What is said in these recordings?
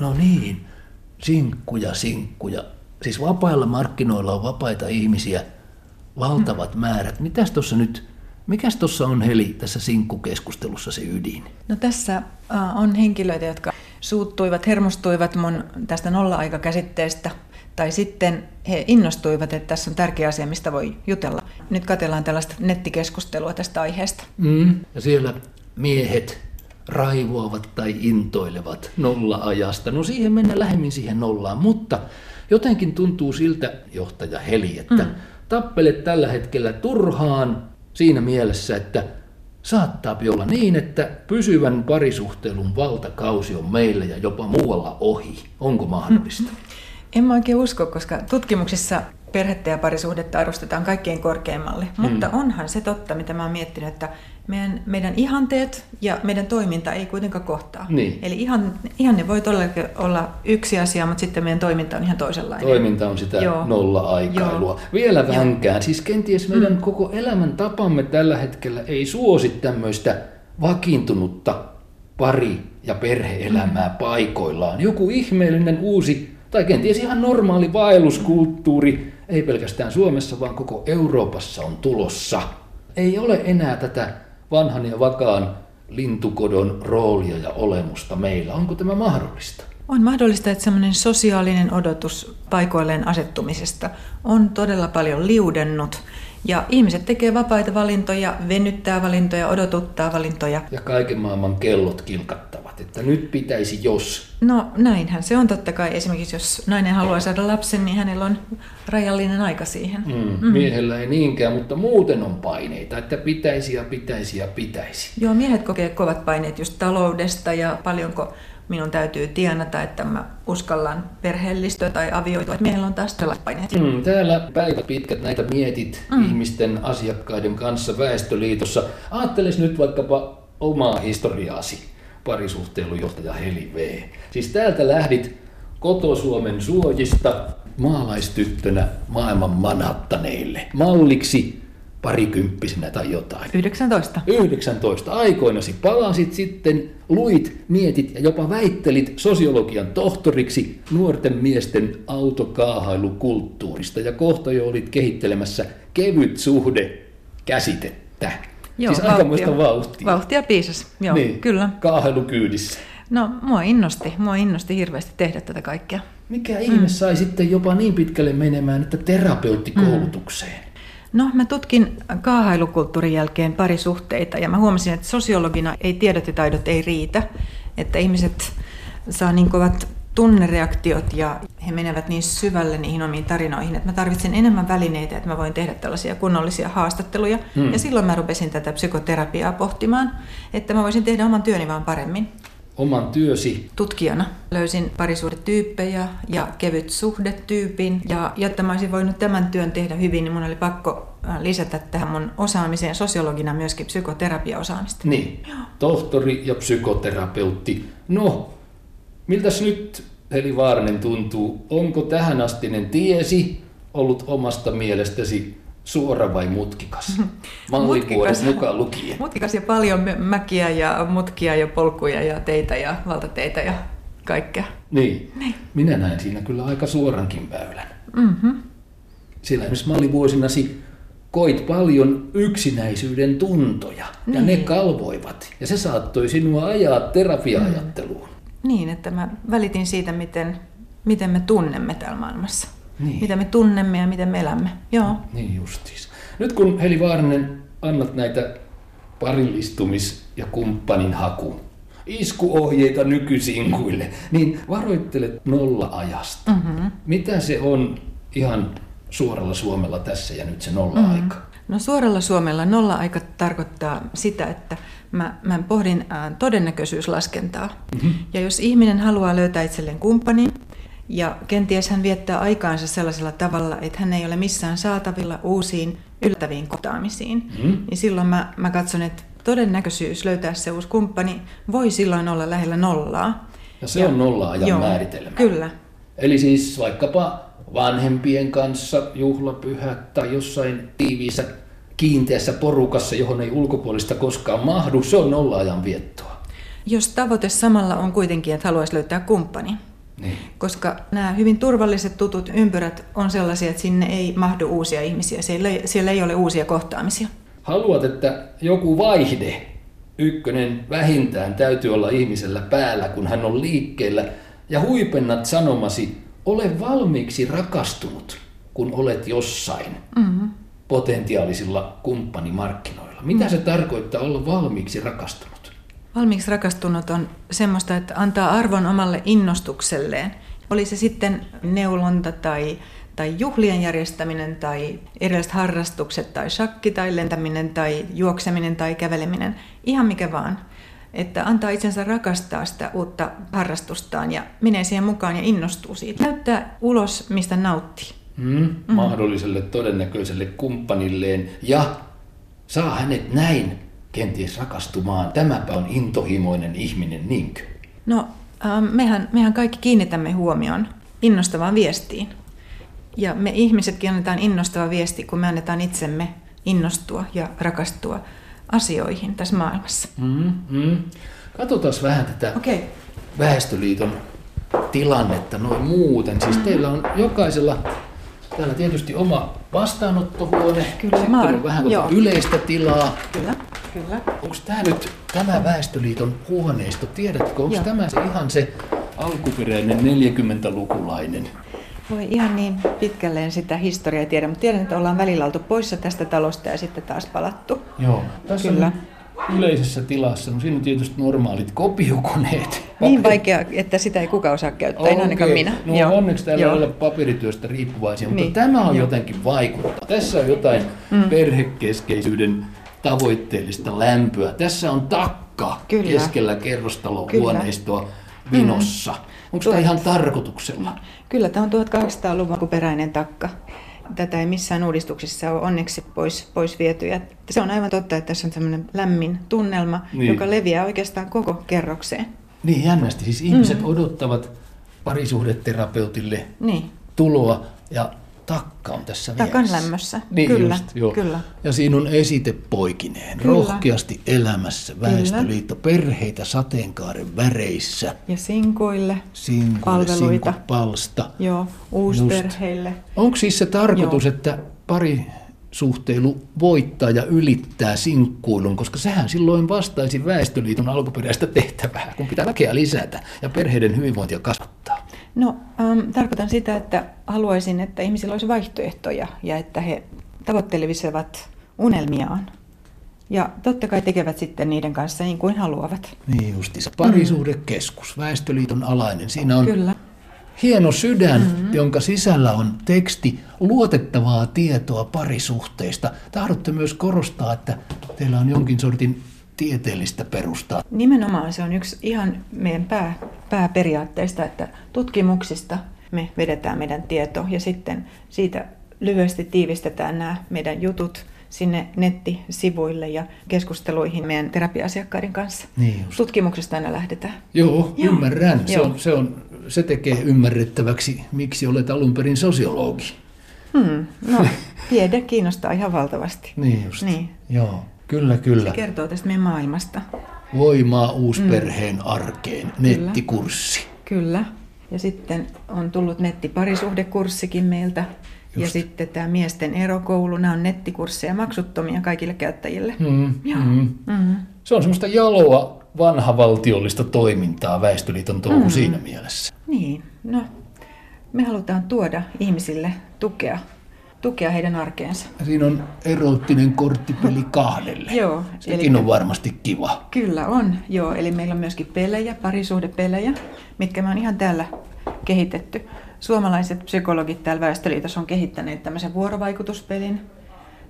No niin, sinkkuja, sinkkuja. Siis vapailla markkinoilla on vapaita ihmisiä, valtavat määrät. Mitäs tuossa nyt, mikäs tuossa on Heli tässä sinkkukeskustelussa se ydin? No tässä äh, on henkilöitä, jotka suuttuivat, hermostuivat mun tästä nolla-aikakäsitteestä, tai sitten he innostuivat, että tässä on tärkeä asia, mistä voi jutella. Nyt katellaan tällaista nettikeskustelua tästä aiheesta. Mm. Ja siellä miehet raivoavat tai intoilevat nolla-ajasta. No siihen mennään lähemmin siihen nollaan, mutta jotenkin tuntuu siltä, johtaja Heli, että mm. tappelet tällä hetkellä turhaan siinä mielessä, että saattaa olla niin, että pysyvän parisuhtelun valtakausi on meillä ja jopa muualla ohi. Onko mahdollista? Mm. En mä oikein usko, koska tutkimuksissa perhettä ja parisuhdetta arvostetaan kaikkein korkeimmalle. Mm. Mutta onhan se totta, mitä mä oon miettinyt, että meidän, meidän ihanteet ja meidän toiminta ei kuitenkaan kohtaa. Niin. Eli ihan, ihan ne voi olla yksi asia, mutta sitten meidän toiminta on ihan toisenlainen. Toiminta on sitä Joo. nolla-aikailua. Joo. Vielä vähänkään. Joo. Siis kenties meidän mm. koko elämän tapamme tällä hetkellä ei suosi tämmöistä vakiintunutta pari- ja perheelämää mm. paikoillaan. Joku ihmeellinen uusi tai kenties ihan normaali vaelluskulttuuri, ei pelkästään Suomessa, vaan koko Euroopassa on tulossa. Ei ole enää tätä vanhan ja vakaan lintukodon roolia ja olemusta meillä. Onko tämä mahdollista? On mahdollista, että semmoinen sosiaalinen odotus paikoilleen asettumisesta on todella paljon liudennut. Ja ihmiset tekee vapaita valintoja, venyttää valintoja, odotuttaa valintoja. Ja kaiken maailman kellot kilkattavat, että nyt pitäisi jos. No näinhän se on totta kai. Esimerkiksi jos nainen haluaa saada lapsen, niin hänellä on rajallinen aika siihen. Mm, mm. Miehellä ei niinkään, mutta muuten on paineita, että pitäisi ja pitäisi ja pitäisi. Joo, miehet kokee kovat paineet just taloudesta ja paljonko minun täytyy tienata, että mä uskallan perheellistyä tai avioitua. Että miehellä on taas sellaiset paineet. Mm, täällä päivät pitkät näitä mietit mm. ihmisten asiakkaiden kanssa Väestöliitossa. Aattelis nyt vaikkapa omaa historiaasi parisuhteilujohtaja Heli V. Siis täältä lähdit Koto-Suomen suojista maalaistyttönä maailman manattaneille malliksi parikymppisenä tai jotain. 19. 19. Aikoinasi palasit sitten, luit, mietit ja jopa väittelit sosiologian tohtoriksi nuorten miesten autokaahailukulttuurista ja kohta jo olit kehittelemässä kevyt suhde käsitettä. Joo, siis aikamoista vauhtia. Vauhtia piisas, joo, niin, kyllä. Kaahailukyydissä. No, mua innosti, mua innosti hirveästi tehdä tätä kaikkea. Mikä mm. ihme sai sitten jopa niin pitkälle menemään, että terapeuttikoulutukseen? Mm. No, mä tutkin kaahailukulttuurin jälkeen parisuhteita ja mä huomasin, että sosiologina ei tiedot ja taidot ei riitä. Että ihmiset saa niin kovat tunnereaktiot ja he menevät niin syvälle niihin omiin tarinoihin, että mä tarvitsen enemmän välineitä, että mä voin tehdä tällaisia kunnollisia haastatteluja. Hmm. Ja silloin mä rupesin tätä psykoterapiaa pohtimaan, että mä voisin tehdä oman työni vaan paremmin oman työsi? Tutkijana löysin parisuhdetyyppejä ja kevyt suhdetyypin. Ja jotta mä olisin voinut tämän työn tehdä hyvin, niin mun oli pakko äh, lisätä tähän mun osaamiseen sosiologina myöskin psykoterapiaosaamista. Niin, Joo. tohtori ja psykoterapeutti. No, miltäs nyt Heli Vaarinen tuntuu? Onko tähänastinen tiesi ollut omasta mielestäsi Suora vai mutkikas? Mallivuodet mukaan lukien. Mutkikas ja paljon mäkiä ja mutkia ja polkuja ja teitä ja valtateitä ja kaikkea. Niin. niin. Minä näen siinä kyllä aika suorankin väylän. Mm-hmm. Siellä esimerkiksi mallivuosinasi koit paljon yksinäisyyden tuntoja niin. ja ne niin. kalvoivat. Ja se saattoi sinua ajaa terapia-ajatteluun. Mm. Niin, että mä välitin siitä, miten, miten me tunnemme täällä maailmassa niin. mitä me tunnemme ja miten me elämme. Joo. Niin justiis. Nyt kun Heli Vaarinen annat näitä parillistumis- ja kumppanin haku iskuohjeita nykysinkuille, niin varoittelet nolla-ajasta. Mm-hmm. Mitä se on ihan suoralla suomella tässä ja nyt se nolla-aika? Mm-hmm. No suoralla suomella nolla-aika tarkoittaa sitä, että mä, mä pohdin äh, todennäköisyyslaskentaa. Mm-hmm. Ja jos ihminen haluaa löytää itselleen kumppanin, ja kenties hän viettää aikaansa sellaisella tavalla, että hän ei ole missään saatavilla uusiin yllättäviin kohtaamisiin. Mm. Niin silloin mä, mä katson, että todennäköisyys löytää se uusi kumppani voi silloin olla lähellä nollaa. Ja se ja, on nolla-ajan joo, määritelmä. Kyllä. Eli siis vaikkapa vanhempien kanssa juhlapyhät tai jossain tiiviissä kiinteässä porukassa, johon ei ulkopuolista koskaan mahdu, se on nolla-ajan viettoa. Jos tavoite samalla on kuitenkin, että haluaisi löytää kumppani, Niin. Koska nämä hyvin turvalliset tutut ympyrät on sellaisia, että sinne ei mahdu uusia ihmisiä. Siellä ei, siellä ei ole uusia kohtaamisia. Haluat, että joku vaihde, ykkönen vähintään täytyy olla ihmisellä päällä, kun hän on liikkeellä, ja huipennat sanomasi, ole valmiiksi rakastunut, kun olet jossain mm-hmm. potentiaalisilla kumppanimarkkinoilla. Mitä se tarkoittaa olla valmiiksi rakastunut? Valmiiksi rakastunut on semmoista, että antaa arvon omalle innostukselleen. Oli se sitten neulonta tai, tai juhlien järjestäminen tai erilaiset harrastukset tai shakki tai lentäminen tai juokseminen tai käveleminen, ihan mikä vaan. Että antaa itsensä rakastaa sitä uutta harrastustaan ja menee siihen mukaan ja innostuu siitä. Näyttää ulos, mistä nauttii. Mm, mm. Mahdolliselle todennäköiselle kumppanilleen ja saa hänet näin kenties rakastumaan. Tämäpä on intohimoinen ihminen, niinkö? No, ähm, mehän, mehän kaikki kiinnitämme huomioon innostavaan viestiin. Ja me ihmisetkin annetaan innostava viesti, kun me annetaan itsemme innostua ja rakastua asioihin tässä maailmassa. Mm, mm. Katsotaan vähän tätä okay. Väestöliiton tilannetta noin muuten. Siis mm. teillä on jokaisella täällä tietysti oma vastaanottohuone. Kyllä, Sitten on vähän Joo. yleistä tilaa. Kyllä, kyllä. Onko tämä nyt tämä Väestöliiton huoneisto? Tiedätkö, onko tämä se ihan se alkuperäinen 40-lukulainen? Voi ihan niin pitkälleen sitä historiaa tiedä, mutta tiedän, että ollaan välillä oltu poissa tästä talosta ja sitten taas palattu. Joo, tässä Kyllä. On yleisessä tilassa, no siinä on tietysti normaalit kopiokoneet. Niin vaikea, että sitä ei kukaan osaa käyttää, okay. en ainakaan minä. No Joo. onneksi täällä Joo. ei ole paperityöstä riippuvaisia, mutta niin. tämä on Joo. jotenkin vaikuttaa. Tässä on jotain mm. perhekeskeisyyden tavoitteellista lämpöä. Tässä on takka Kyllä. keskellä kerrostalohuoneistoa vinossa. Mm. Onko tämä ihan tarkoituksella? Kyllä, tämä on 1800-luvun alkuperäinen takka. Tätä ei missään uudistuksissa ole onneksi pois, pois viety. Ja se on aivan totta, että tässä on sellainen lämmin tunnelma, niin. joka leviää oikeastaan koko kerrokseen. Niin jännästi. Siis ihmiset mm-hmm. odottavat parisuhdeterapeutille niin. tuloa ja takka on tässä Takan vieressä. lämmössä, niin, kyllä, just, joo. kyllä. Ja siinä on esite poikineen, kyllä. rohkeasti elämässä, Väestöliitto, kyllä. perheitä sateenkaaren väreissä. Ja sinkuille, sinkuille palveluita. Sinkupalsta. Joo, uusperheille. Onko siis se tarkoitus, joo. että pari suhteilu voittaa ja ylittää sinkkuilun, koska sehän silloin vastaisi Väestöliiton alkuperäistä tehtävää, kun pitää väkeä lisätä ja perheiden hyvinvointia kasvattaa. No, ähm, tarkoitan sitä, että haluaisin, että ihmisillä olisi vaihtoehtoja ja että he tavoittelisivat unelmiaan. Ja totta kai tekevät sitten niiden kanssa niin kuin haluavat. Niin justiinsa. Parisuhdekeskus, Väestöliiton alainen. Siinä on Kyllä. hieno sydän, mm-hmm. jonka sisällä on teksti luotettavaa tietoa parisuhteista. Tahdotte myös korostaa, että teillä on jonkin sortin tieteellistä perustaa. Nimenomaan se on yksi ihan meidän pää, pääperiaatteista, että tutkimuksista me vedetään meidän tieto ja sitten siitä lyhyesti tiivistetään nämä meidän jutut sinne nettisivuille ja keskusteluihin meidän terapia-asiakkaiden kanssa. Niin Tutkimuksesta aina lähdetään. Joo, Joo. ymmärrän. Se, Joo. On, se, on, se tekee ymmärrettäväksi, miksi olet alun perin sosiologi. Hmm, no, tiede kiinnostaa ihan valtavasti. Niin just. Niin. Joo. Kyllä, kyllä. Se kertoo tästä meidän maailmasta. Voimaa uusperheen mm. arkeen, nettikurssi. Kyllä. Ja sitten on tullut nettiparisuhdekurssikin meiltä. Just. Ja sitten tämä miesten erokoulu, nämä on nettikursseja maksuttomia kaikille käyttäjille. Mm, mm. Mm. Se on semmoista jaloa vanhavaltiollista toimintaa Väestöliiton touhu mm. siinä mielessä. Niin, no me halutaan tuoda ihmisille tukea tukea heidän arkeensa. Siinä on erottinen korttipeli kahdelle. joo. Sekin eli, on varmasti kiva. Kyllä on, joo. Eli meillä on myöskin pelejä, parisuhdepelejä, mitkä me on ihan täällä kehitetty. Suomalaiset psykologit täällä Väestöliitossa on kehittäneet tämmöisen vuorovaikutuspelin.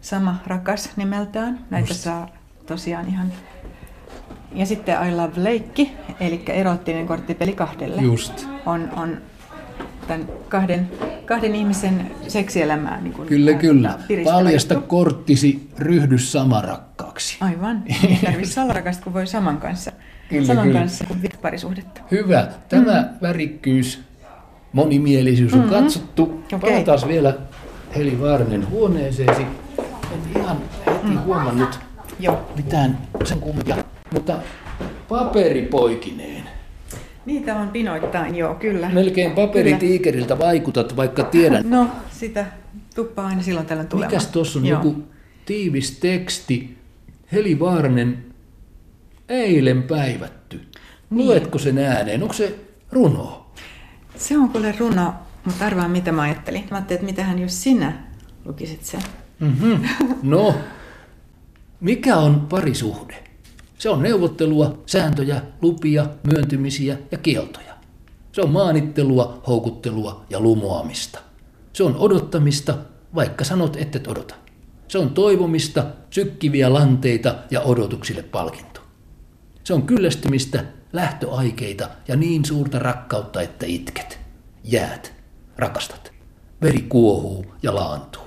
Sama rakas nimeltään. Näitä Just. saa tosiaan ihan ja sitten I Love Leikki, eli erottinen korttipeli kahdelle. Just. On, on tämän kahden, kahden ihmisen seksielämää. Niin kuin kyllä, kyllä. Paljasta korttisi, ryhdy samarakkaaksi. Aivan. Ei tarvitse kun voi saman kanssa. Kyllä, saman kyllä. kanssa kuin parisuhdetta. Hyvä. Tämä mm. värikkyys, monimielisyys on mm-hmm. katsottu. Okay. Palataan vielä Heli Vaarinen huoneeseesi. En ihan heti mm. huomannut Joo. mitään sen kummia. Mutta paperipoikineen Niitä on pinoittain, joo, kyllä. Melkein paperitiikeriltä vaikutat, vaikka tiedän. No, sitä tuppaa aina silloin tällöin tulemaan. Mikäs tuossa on joo. joku tiivis teksti? Heli Vaarnen, eilen päivätty. Niin. Luetko sen ääneen? Onko se runo? Se on kuule runo, mutta arvaa mitä mä ajattelin. Mä ajattelin, että mitähän jos sinä lukisit sen. Mm-hmm. No, mikä on parisuhde? Se on neuvottelua, sääntöjä, lupia, myöntymisiä ja kieltoja. Se on maanittelua, houkuttelua ja lumoamista. Se on odottamista, vaikka sanot et odota. Se on toivomista, sykkiviä lanteita ja odotuksille palkinto. Se on kyllästymistä, lähtöaikeita ja niin suurta rakkautta, että itket. Jäät, rakastat. Veri kuohuu ja laantuu.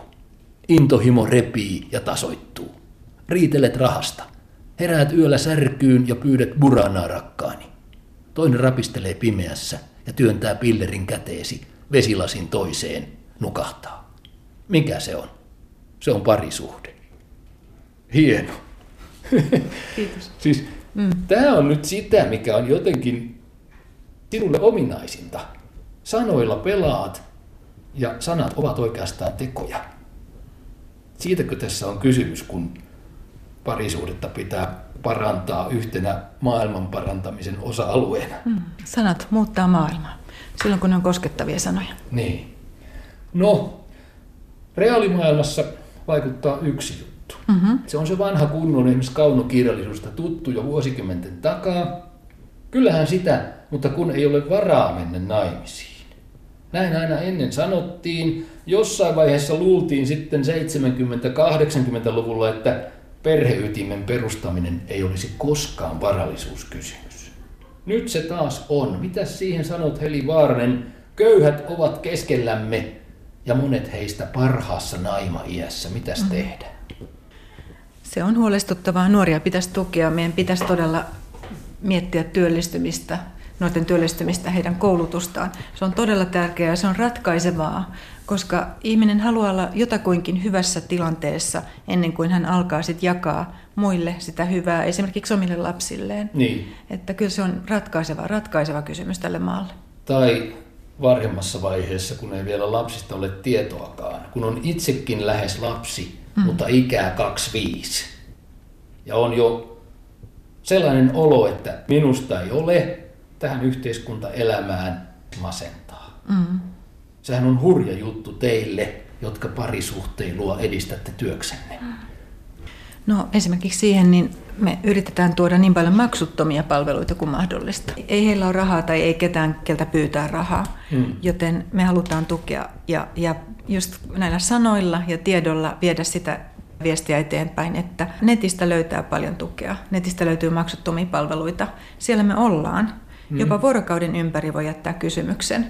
Intohimo repii ja tasoittuu. Riitelet rahasta. Heräät yöllä särkyyn ja pyydät buranaa rakkaani. Toinen rapistelee pimeässä ja työntää pillerin käteesi vesilasin toiseen, nukahtaa. Mikä se on? Se on parisuhde. Hieno. Kiitos. siis mm. tämä on nyt sitä, mikä on jotenkin sinulle ominaisinta. Sanoilla pelaat ja sanat ovat oikeastaan tekoja. Siitäkö tässä on kysymys, kun parisuudetta pitää parantaa yhtenä maailman parantamisen osa-alueena. Mm. Sanat muuttaa maailmaa, silloin kun ne on koskettavia sanoja. Niin. No, reaalimaailmassa vaikuttaa yksi juttu. Mm-hmm. Se on se vanha kunnon esimerkiksi kaunokirjallisuudesta tuttu jo vuosikymmenten takaa. Kyllähän sitä, mutta kun ei ole varaa mennä naimisiin. Näin aina ennen sanottiin. Jossain vaiheessa luultiin sitten 70-80-luvulla, että perheytimen perustaminen ei olisi koskaan varallisuuskysymys. Nyt se taas on. Mitä siihen sanot Heli Vaaranen? Köyhät ovat keskellämme ja monet heistä parhaassa naima-iässä. Mitäs mm. tehdä? Se on huolestuttavaa. Nuoria pitäisi tukea. Meidän pitäisi todella miettiä työllistymistä, nuorten työllistymistä, heidän koulutustaan. Se on todella tärkeää ja se on ratkaisevaa koska ihminen haluaa olla jotakuinkin hyvässä tilanteessa ennen kuin hän alkaa sitten jakaa muille sitä hyvää, esimerkiksi omille lapsilleen. Niin. Että kyllä se on ratkaiseva, ratkaiseva kysymys tälle maalle. Tai varhemmassa vaiheessa, kun ei vielä lapsista ole tietoakaan, kun on itsekin lähes lapsi, mm. mutta ikää 25. Ja on jo sellainen olo, että minusta ei ole tähän yhteiskuntaelämään masentaa. Mm. Sehän on hurja juttu teille, jotka parisuhteilua edistätte työksenne. No esimerkiksi siihen niin me yritetään tuoda niin paljon maksuttomia palveluita kuin mahdollista. Ei heillä ole rahaa tai ei ketään, keltä pyytää rahaa, hmm. joten me halutaan tukea ja, ja just näillä sanoilla ja tiedolla viedä sitä viestiä eteenpäin, että netistä löytää paljon tukea. Netistä löytyy maksuttomia palveluita. Siellä me ollaan. Hmm. Jopa vuorokauden ympäri voi jättää kysymyksen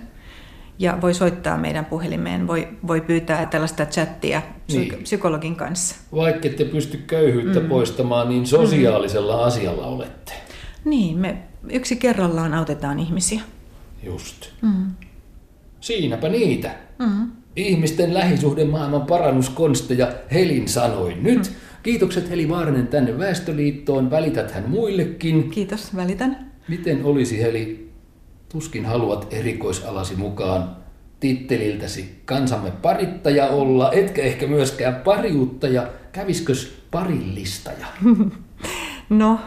ja voi soittaa meidän puhelimeen, voi, voi pyytää tällaista chattia niin. psykologin kanssa. Vaikka ette pysty köyhyyttä mm. poistamaan, niin sosiaalisella mm. asialla olette. Niin, me yksi kerrallaan autetaan ihmisiä. Just. Mm. Siinäpä niitä. Mm. Ihmisten lähisuhdemaailman parannuskonsteja Helin sanoin. Nyt mm. kiitokset Heli Vaarinen tänne Väestöliittoon. Välität hän muillekin. Kiitos, välitän. Miten olisi Heli Tuskin haluat erikoisalasi mukaan titteliltäsi kansamme parittaja olla, etkä ehkä myöskään pariuttaja. Käviskös parillistaja? No,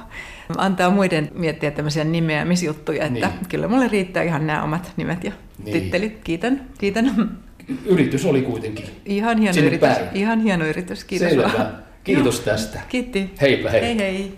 antaa muiden miettiä tämmöisiä nimeämisjuttuja, että niin. kyllä mulle riittää ihan nämä omat nimet ja niin. tittelit. Kiitän, kiitän. Yritys oli kuitenkin. Ihan hieno Sinne yritys. Päin. Ihan hieno yritys, kiitos Selvä. Kiitos tästä. Kiitti. Heipä hei. Hei hei.